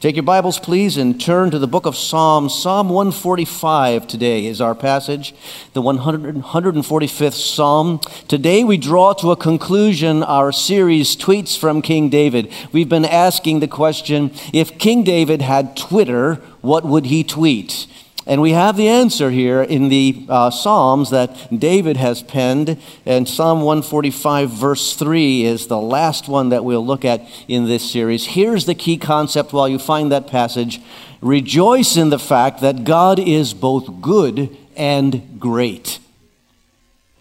Take your Bibles, please, and turn to the book of Psalms. Psalm 145 today is our passage, the 100, 145th Psalm. Today we draw to a conclusion our series, Tweets from King David. We've been asking the question if King David had Twitter, what would he tweet? And we have the answer here in the uh, Psalms that David has penned. And Psalm 145, verse 3, is the last one that we'll look at in this series. Here's the key concept while you find that passage Rejoice in the fact that God is both good and great.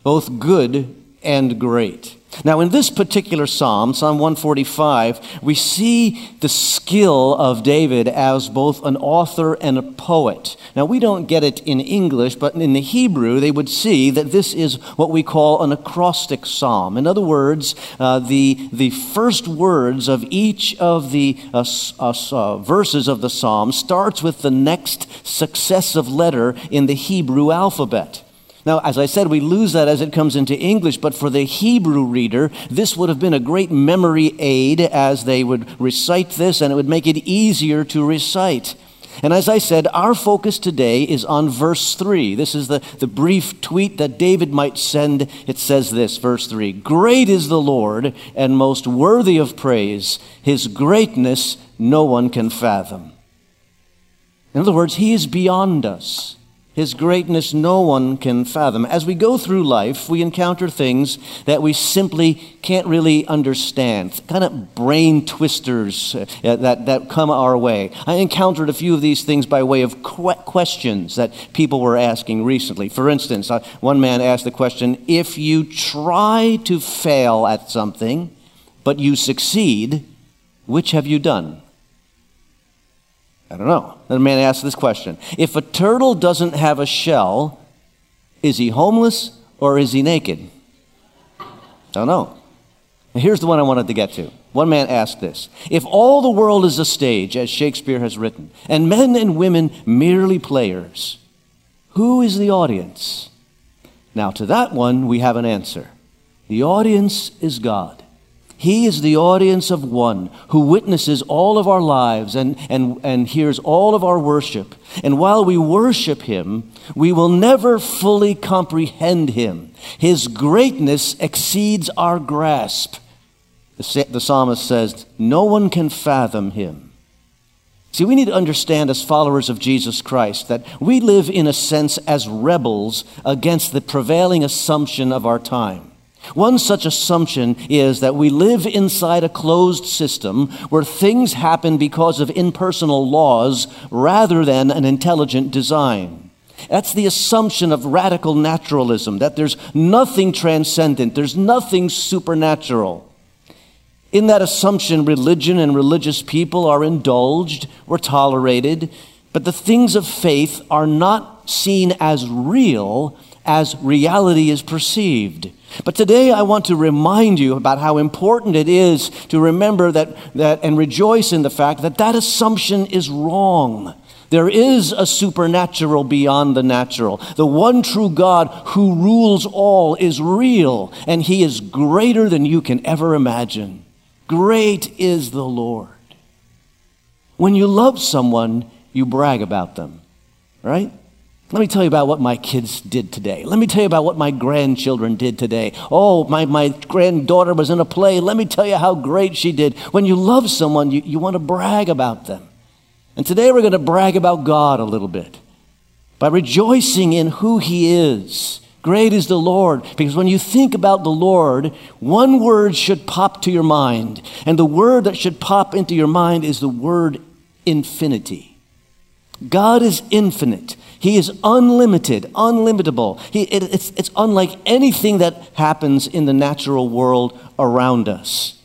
Both good and great. Now, in this particular psalm, Psalm 145, we see the skill of David as both an author and a poet. Now, we don't get it in English, but in the Hebrew, they would see that this is what we call an acrostic psalm. In other words, uh, the, the first words of each of the uh, uh, uh verses of the psalm starts with the next successive letter in the Hebrew alphabet. Now, as I said, we lose that as it comes into English, but for the Hebrew reader, this would have been a great memory aid as they would recite this, and it would make it easier to recite. And as I said, our focus today is on verse 3. This is the, the brief tweet that David might send. It says this, verse 3 Great is the Lord and most worthy of praise. His greatness no one can fathom. In other words, He is beyond us. His greatness no one can fathom. As we go through life, we encounter things that we simply can't really understand, kind of brain twisters uh, that, that come our way. I encountered a few of these things by way of que- questions that people were asking recently. For instance, uh, one man asked the question if you try to fail at something, but you succeed, which have you done? I don't know. Then a man asked this question If a turtle doesn't have a shell, is he homeless or is he naked? I don't know. here's the one I wanted to get to. One man asked this If all the world is a stage, as Shakespeare has written, and men and women merely players, who is the audience? Now, to that one, we have an answer. The audience is God. He is the audience of one who witnesses all of our lives and, and, and hears all of our worship. And while we worship Him, we will never fully comprehend Him. His greatness exceeds our grasp. The, the psalmist says, No one can fathom Him. See, we need to understand as followers of Jesus Christ that we live in a sense as rebels against the prevailing assumption of our time. One such assumption is that we live inside a closed system where things happen because of impersonal laws rather than an intelligent design. That's the assumption of radical naturalism, that there's nothing transcendent, there's nothing supernatural. In that assumption, religion and religious people are indulged or tolerated, but the things of faith are not seen as real as reality is perceived. But today I want to remind you about how important it is to remember that, that and rejoice in the fact that that assumption is wrong. There is a supernatural beyond the natural. The one true God who rules all is real, and he is greater than you can ever imagine. Great is the Lord. When you love someone, you brag about them, right? Let me tell you about what my kids did today. Let me tell you about what my grandchildren did today. Oh, my, my granddaughter was in a play. Let me tell you how great she did. When you love someone, you, you want to brag about them. And today we're going to brag about God a little bit by rejoicing in who He is. Great is the Lord. Because when you think about the Lord, one word should pop to your mind. And the word that should pop into your mind is the word infinity. God is infinite. He is unlimited, unlimitable. He, it, it's, it's unlike anything that happens in the natural world around us.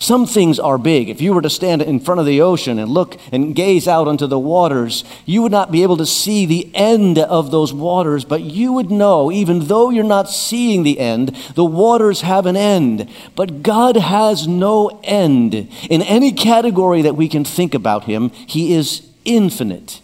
Some things are big. If you were to stand in front of the ocean and look and gaze out onto the waters, you would not be able to see the end of those waters, but you would know, even though you're not seeing the end, the waters have an end. But God has no end. In any category that we can think about Him, He is infinite.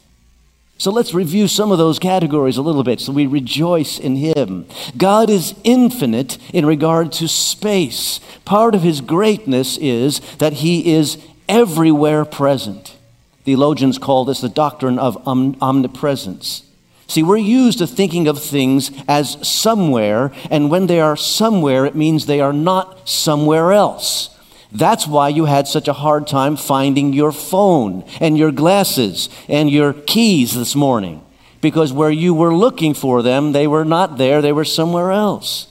So let's review some of those categories a little bit so we rejoice in Him. God is infinite in regard to space. Part of His greatness is that He is everywhere present. Theologians call this the doctrine of om- omnipresence. See, we're used to thinking of things as somewhere, and when they are somewhere, it means they are not somewhere else. That's why you had such a hard time finding your phone and your glasses and your keys this morning. Because where you were looking for them, they were not there, they were somewhere else.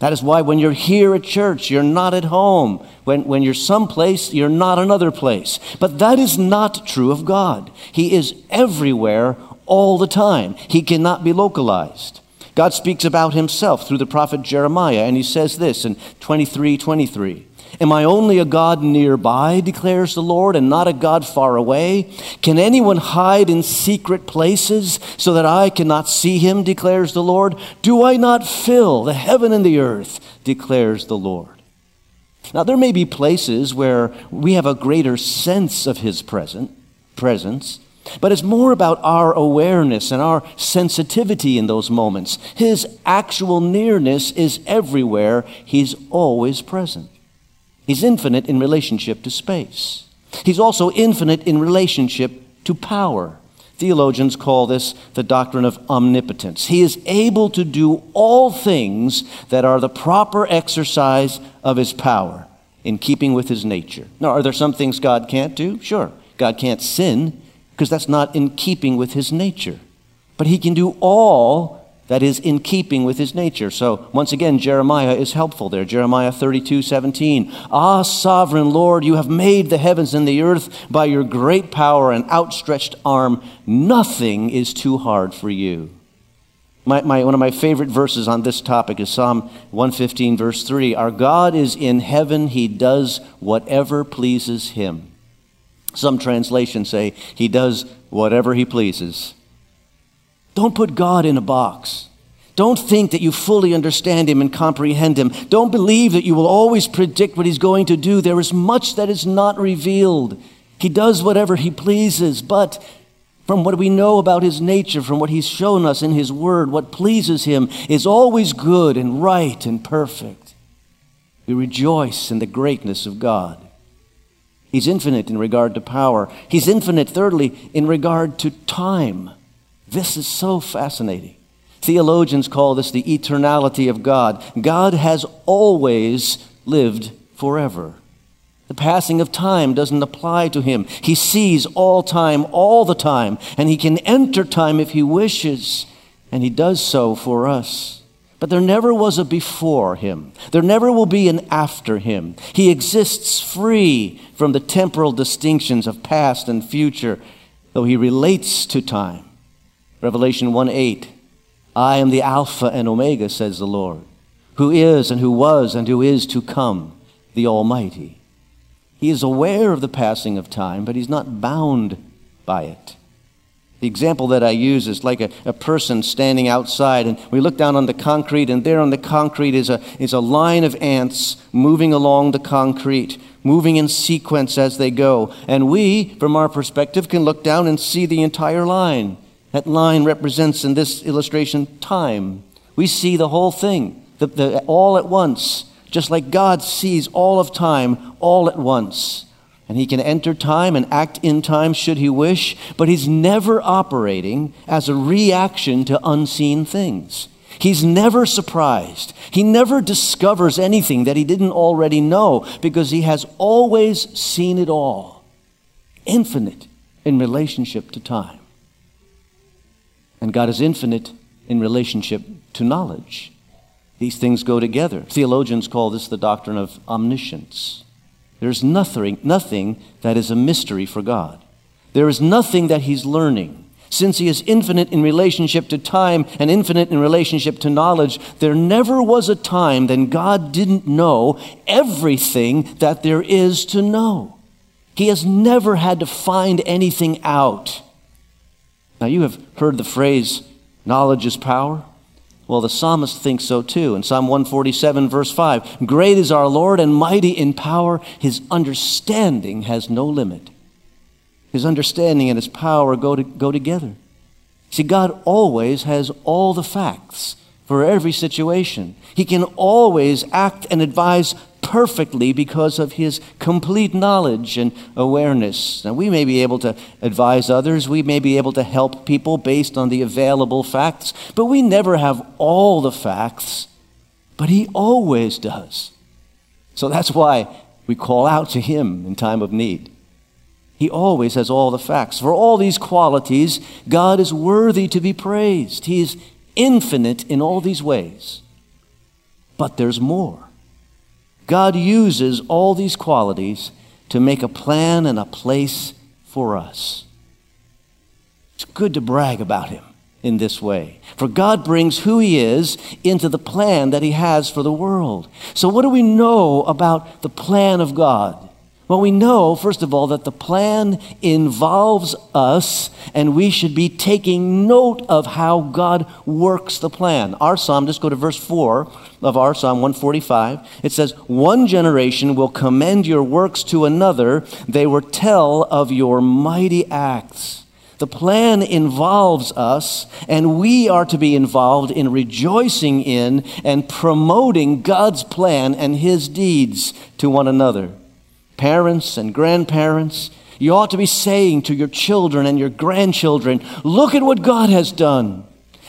That is why when you're here at church, you're not at home. When, when you're someplace, you're not another place. But that is not true of God. He is everywhere all the time, He cannot be localized. God speaks about Himself through the prophet Jeremiah, and He says this in 23 23. Am I only a God nearby, declares the Lord, and not a God far away? Can anyone hide in secret places so that I cannot see him, declares the Lord? Do I not fill the heaven and the earth, declares the Lord? Now, there may be places where we have a greater sense of his present, presence, but it's more about our awareness and our sensitivity in those moments. His actual nearness is everywhere, he's always present. He's infinite in relationship to space. He's also infinite in relationship to power. Theologians call this the doctrine of omnipotence. He is able to do all things that are the proper exercise of his power in keeping with his nature. Now, are there some things God can't do? Sure. God can't sin because that's not in keeping with his nature. But he can do all that is in keeping with his nature. So, once again, Jeremiah is helpful there. Jeremiah 32 17. Ah, sovereign Lord, you have made the heavens and the earth by your great power and outstretched arm. Nothing is too hard for you. My, my, one of my favorite verses on this topic is Psalm 115, verse 3. Our God is in heaven, he does whatever pleases him. Some translations say he does whatever he pleases. Don't put God in a box. Don't think that you fully understand Him and comprehend Him. Don't believe that you will always predict what He's going to do. There is much that is not revealed. He does whatever He pleases, but from what we know about His nature, from what He's shown us in His Word, what pleases Him is always good and right and perfect. We rejoice in the greatness of God. He's infinite in regard to power. He's infinite, thirdly, in regard to time. This is so fascinating. Theologians call this the eternality of God. God has always lived forever. The passing of time doesn't apply to him. He sees all time, all the time, and he can enter time if he wishes, and he does so for us. But there never was a before him. There never will be an after him. He exists free from the temporal distinctions of past and future, though he relates to time. Revelation 1 8. I am the Alpha and Omega, says the Lord, who is and who was and who is to come, the Almighty. He is aware of the passing of time, but he's not bound by it. The example that I use is like a, a person standing outside, and we look down on the concrete, and there on the concrete is a, is a line of ants moving along the concrete, moving in sequence as they go. And we, from our perspective, can look down and see the entire line. That line represents in this illustration time. We see the whole thing, the, the, all at once, just like God sees all of time all at once. And he can enter time and act in time should he wish, but he's never operating as a reaction to unseen things. He's never surprised. He never discovers anything that he didn't already know because he has always seen it all. Infinite in relationship to time. And God is infinite in relationship to knowledge. These things go together. Theologians call this the doctrine of omniscience. There's nothing, nothing that is a mystery for God. There is nothing that He's learning. Since He is infinite in relationship to time and infinite in relationship to knowledge, there never was a time that God didn't know everything that there is to know. He has never had to find anything out. Now, you have heard the phrase, knowledge is power. Well, the psalmist thinks so too. In Psalm 147, verse 5 Great is our Lord and mighty in power. His understanding has no limit. His understanding and his power go, to, go together. See, God always has all the facts for every situation. He can always act and advise perfectly because of his complete knowledge and awareness. Now, we may be able to advise others, we may be able to help people based on the available facts, but we never have all the facts. But he always does. So that's why we call out to him in time of need. He always has all the facts. For all these qualities, God is worthy to be praised. He is infinite in all these ways. But there's more. God uses all these qualities to make a plan and a place for us. It's good to brag about Him in this way. For God brings who He is into the plan that He has for the world. So, what do we know about the plan of God? Well, we know, first of all, that the plan involves us, and we should be taking note of how God works the plan. Our psalm, just go to verse 4 of our Psalm 145. It says, One generation will commend your works to another, they will tell of your mighty acts. The plan involves us, and we are to be involved in rejoicing in and promoting God's plan and His deeds to one another parents and grandparents, you ought to be saying to your children and your grandchildren, Look at what God has done.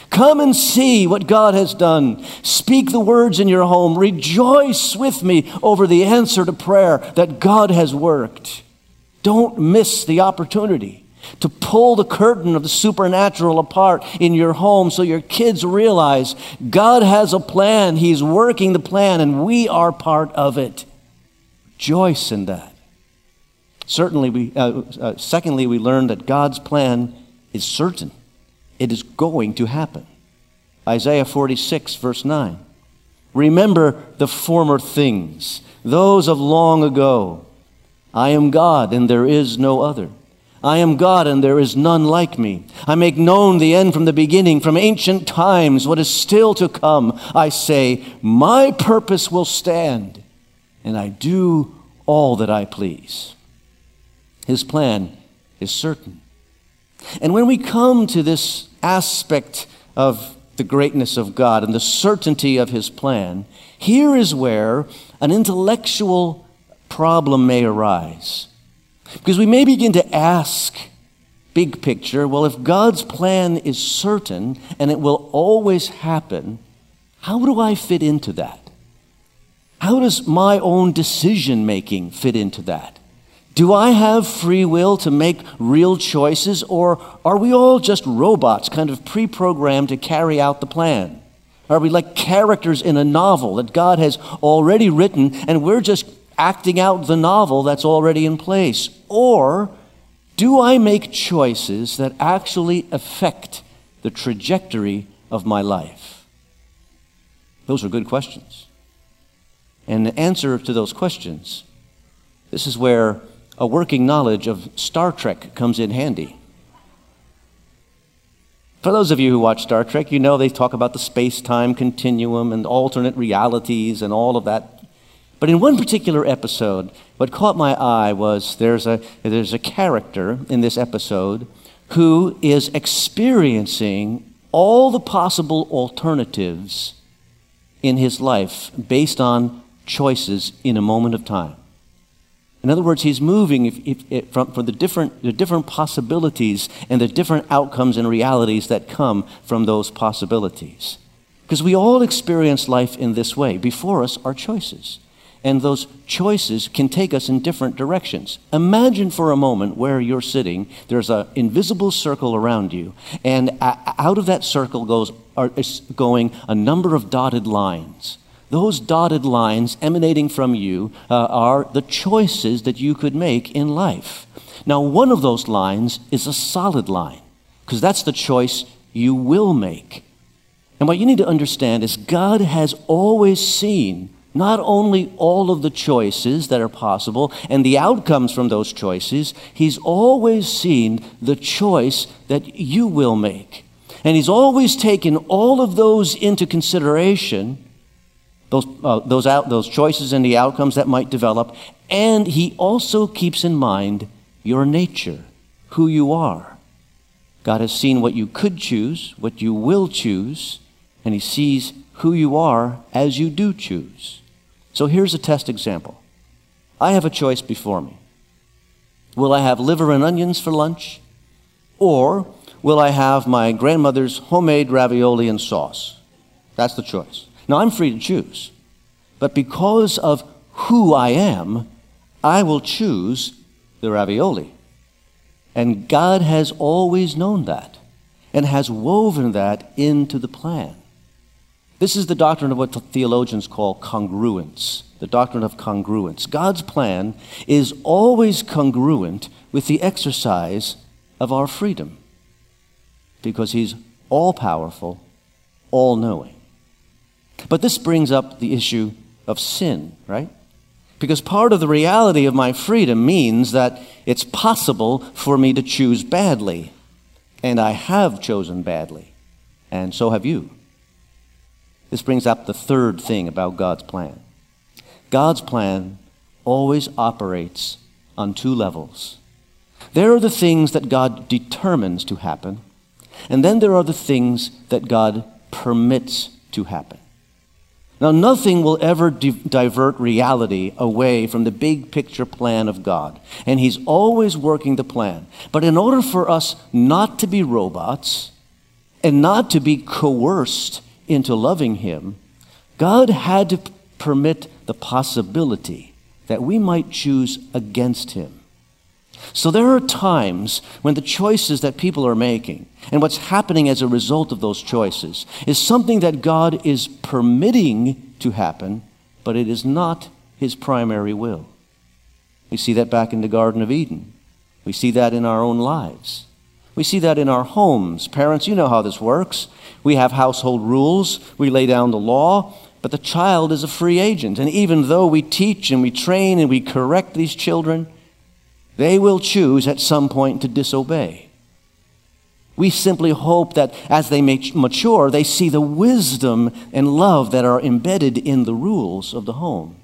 Come and see what God has done. Speak the words in your home. Rejoice with me over the answer to prayer that God has worked. Don't miss the opportunity to pull the curtain of the supernatural apart in your home so your kids realize God has a plan. He's working the plan, and we are part of it rejoice in that. Certainly, we, uh, uh, secondly, we learn that God's plan is certain. It is going to happen. Isaiah 46, verse 9. Remember the former things, those of long ago. I am God, and there is no other. I am God, and there is none like me. I make known the end from the beginning, from ancient times, what is still to come. I say, My purpose will stand and I do all that I please. His plan is certain. And when we come to this aspect of the greatness of God and the certainty of His plan, here is where an intellectual problem may arise. Because we may begin to ask, big picture, well, if God's plan is certain and it will always happen, how do I fit into that? How does my own decision making fit into that? Do I have free will to make real choices, or are we all just robots, kind of pre programmed to carry out the plan? Are we like characters in a novel that God has already written, and we're just acting out the novel that's already in place? Or do I make choices that actually affect the trajectory of my life? Those are good questions. And the answer to those questions, this is where a working knowledge of Star Trek comes in handy. For those of you who watch Star Trek, you know they talk about the space time continuum and alternate realities and all of that. But in one particular episode, what caught my eye was there's a, there's a character in this episode who is experiencing all the possible alternatives in his life based on choices in a moment of time. In other words, he's moving if, if, if, from, from the, different, the different possibilities and the different outcomes and realities that come from those possibilities. Because we all experience life in this way. Before us are choices. And those choices can take us in different directions. Imagine for a moment where you're sitting, there's an invisible circle around you, and out of that circle goes, are, going a number of dotted lines. Those dotted lines emanating from you uh, are the choices that you could make in life. Now, one of those lines is a solid line, because that's the choice you will make. And what you need to understand is God has always seen not only all of the choices that are possible and the outcomes from those choices, He's always seen the choice that you will make. And He's always taken all of those into consideration those, uh, those, out, those choices and the outcomes that might develop. And he also keeps in mind your nature, who you are. God has seen what you could choose, what you will choose, and he sees who you are as you do choose. So here's a test example. I have a choice before me. Will I have liver and onions for lunch? Or will I have my grandmother's homemade ravioli and sauce? That's the choice. Now, I'm free to choose. But because of who I am, I will choose the ravioli. And God has always known that and has woven that into the plan. This is the doctrine of what theologians call congruence, the doctrine of congruence. God's plan is always congruent with the exercise of our freedom because He's all powerful, all knowing. But this brings up the issue of sin, right? Because part of the reality of my freedom means that it's possible for me to choose badly. And I have chosen badly. And so have you. This brings up the third thing about God's plan. God's plan always operates on two levels. There are the things that God determines to happen, and then there are the things that God permits to happen. Now, nothing will ever di- divert reality away from the big picture plan of God. And He's always working the plan. But in order for us not to be robots and not to be coerced into loving Him, God had to p- permit the possibility that we might choose against Him. So there are times when the choices that people are making and what's happening as a result of those choices is something that God is permitting to happen, but it is not his primary will. We see that back in the Garden of Eden. We see that in our own lives. We see that in our homes. Parents, you know how this works. We have household rules, we lay down the law, but the child is a free agent. And even though we teach and we train and we correct these children, they will choose at some point to disobey. We simply hope that as they mature, they see the wisdom and love that are embedded in the rules of the home.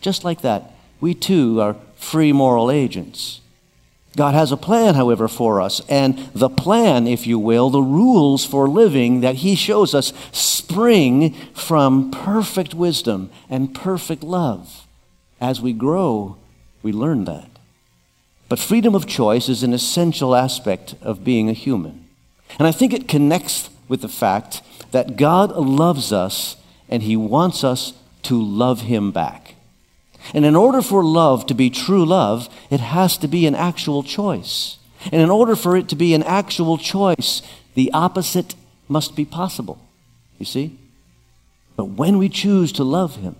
Just like that, we too are free moral agents. God has a plan, however, for us, and the plan, if you will, the rules for living that He shows us spring from perfect wisdom and perfect love. As we grow, we learn that. But freedom of choice is an essential aspect of being a human. And I think it connects with the fact that God loves us and He wants us to love Him back. And in order for love to be true love, it has to be an actual choice. And in order for it to be an actual choice, the opposite must be possible. You see? But when we choose to love Him,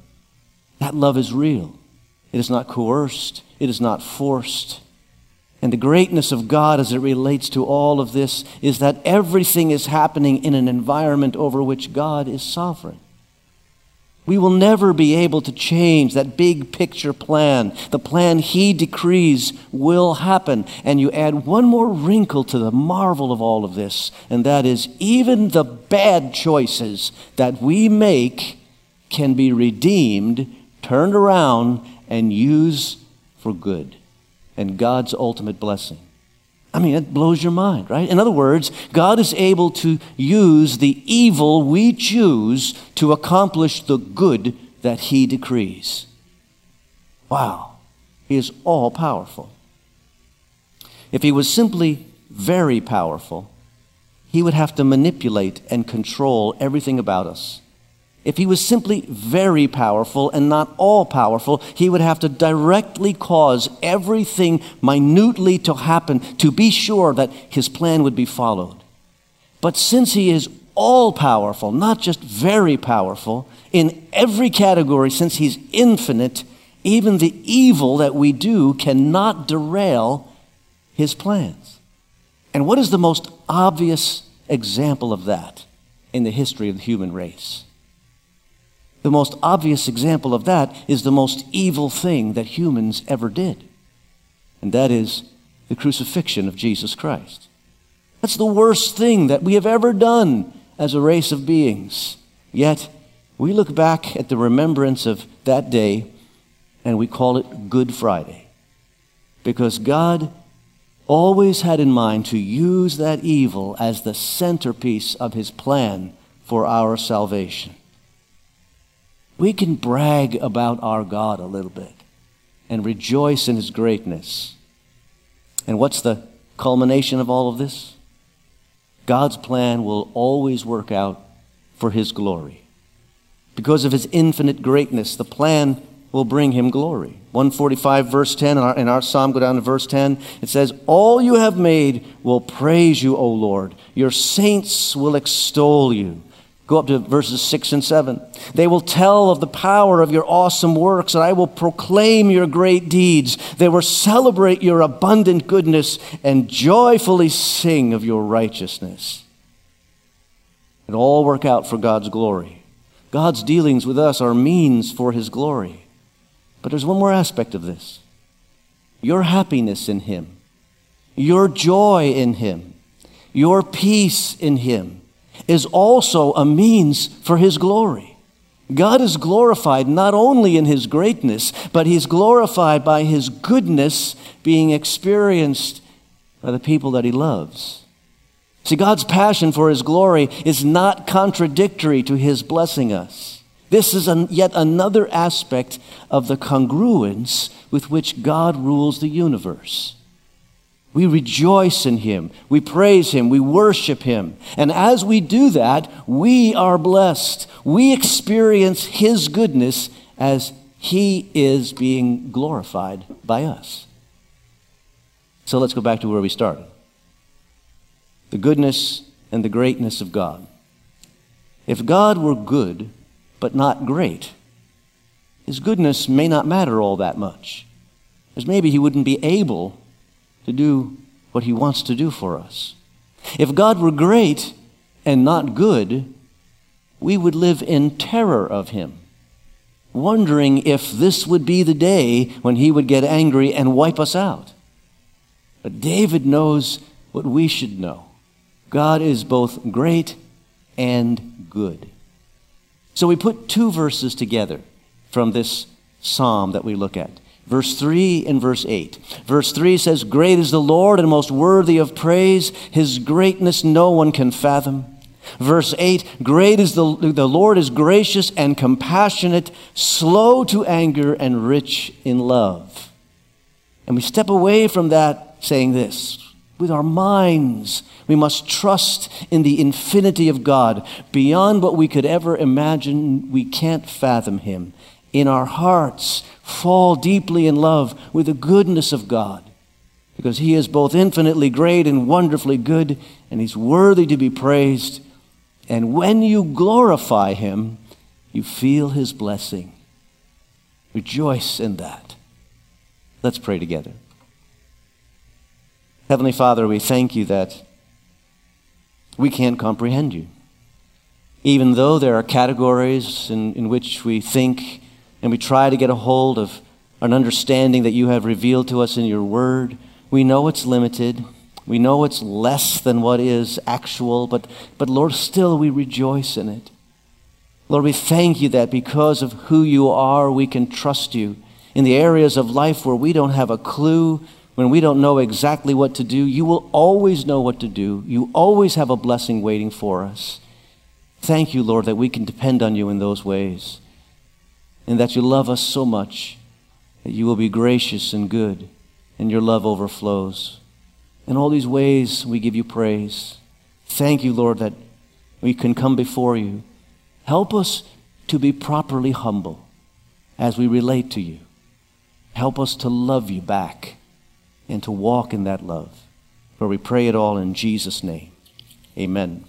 that love is real. It is not coerced, it is not forced, and the greatness of God as it relates to all of this is that everything is happening in an environment over which God is sovereign. We will never be able to change that big picture plan. The plan He decrees will happen. And you add one more wrinkle to the marvel of all of this, and that is even the bad choices that we make can be redeemed, turned around, and used for good and God's ultimate blessing. I mean, it blows your mind, right? In other words, God is able to use the evil we choose to accomplish the good that He decrees. Wow. He is all powerful. If He was simply very powerful, He would have to manipulate and control everything about us. If he was simply very powerful and not all powerful, he would have to directly cause everything minutely to happen to be sure that his plan would be followed. But since he is all powerful, not just very powerful, in every category, since he's infinite, even the evil that we do cannot derail his plans. And what is the most obvious example of that in the history of the human race? The most obvious example of that is the most evil thing that humans ever did, and that is the crucifixion of Jesus Christ. That's the worst thing that we have ever done as a race of beings. Yet, we look back at the remembrance of that day and we call it Good Friday. Because God always had in mind to use that evil as the centerpiece of his plan for our salvation. We can brag about our God a little bit and rejoice in his greatness. And what's the culmination of all of this? God's plan will always work out for his glory. Because of his infinite greatness, the plan will bring him glory. 145, verse 10, in our, in our psalm, go down to verse 10. It says, All you have made will praise you, O Lord. Your saints will extol you. Go up to verses 6 and 7. They will tell of the power of your awesome works, and I will proclaim your great deeds. They will celebrate your abundant goodness and joyfully sing of your righteousness. It all work out for God's glory. God's dealings with us are means for his glory. But there's one more aspect of this your happiness in him, your joy in him, your peace in him is also a means for his glory. God is glorified not only in his greatness, but he's glorified by his goodness being experienced by the people that he loves. See, God's passion for his glory is not contradictory to his blessing us. This is an, yet another aspect of the congruence with which God rules the universe. We rejoice in Him. We praise Him. We worship Him. And as we do that, we are blessed. We experience His goodness as He is being glorified by us. So let's go back to where we started the goodness and the greatness of God. If God were good, but not great, His goodness may not matter all that much, as maybe He wouldn't be able to do what He wants to do for us. If God were great and not good, we would live in terror of Him, wondering if this would be the day when He would get angry and wipe us out. But David knows what we should know God is both great and good. So we put two verses together from this psalm that we look at. Verse 3 and verse 8. Verse 3 says, Great is the Lord and most worthy of praise. His greatness no one can fathom. Verse 8 Great is the, the Lord is gracious and compassionate, slow to anger, and rich in love. And we step away from that saying this with our minds, we must trust in the infinity of God. Beyond what we could ever imagine, we can't fathom Him. In our hearts, fall deeply in love with the goodness of God because He is both infinitely great and wonderfully good, and He's worthy to be praised. And when you glorify Him, you feel His blessing. Rejoice in that. Let's pray together. Heavenly Father, we thank you that we can't comprehend you. Even though there are categories in, in which we think and we try to get a hold of an understanding that you have revealed to us in your word, we know it's limited. We know it's less than what is actual, but, but Lord, still we rejoice in it. Lord, we thank you that because of who you are, we can trust you. In the areas of life where we don't have a clue, when we don't know exactly what to do, you will always know what to do. You always have a blessing waiting for us. Thank you, Lord, that we can depend on you in those ways and that you love us so much that you will be gracious and good and your love overflows. In all these ways, we give you praise. Thank you, Lord, that we can come before you. Help us to be properly humble as we relate to you. Help us to love you back and to walk in that love. For we pray it all in Jesus' name. Amen.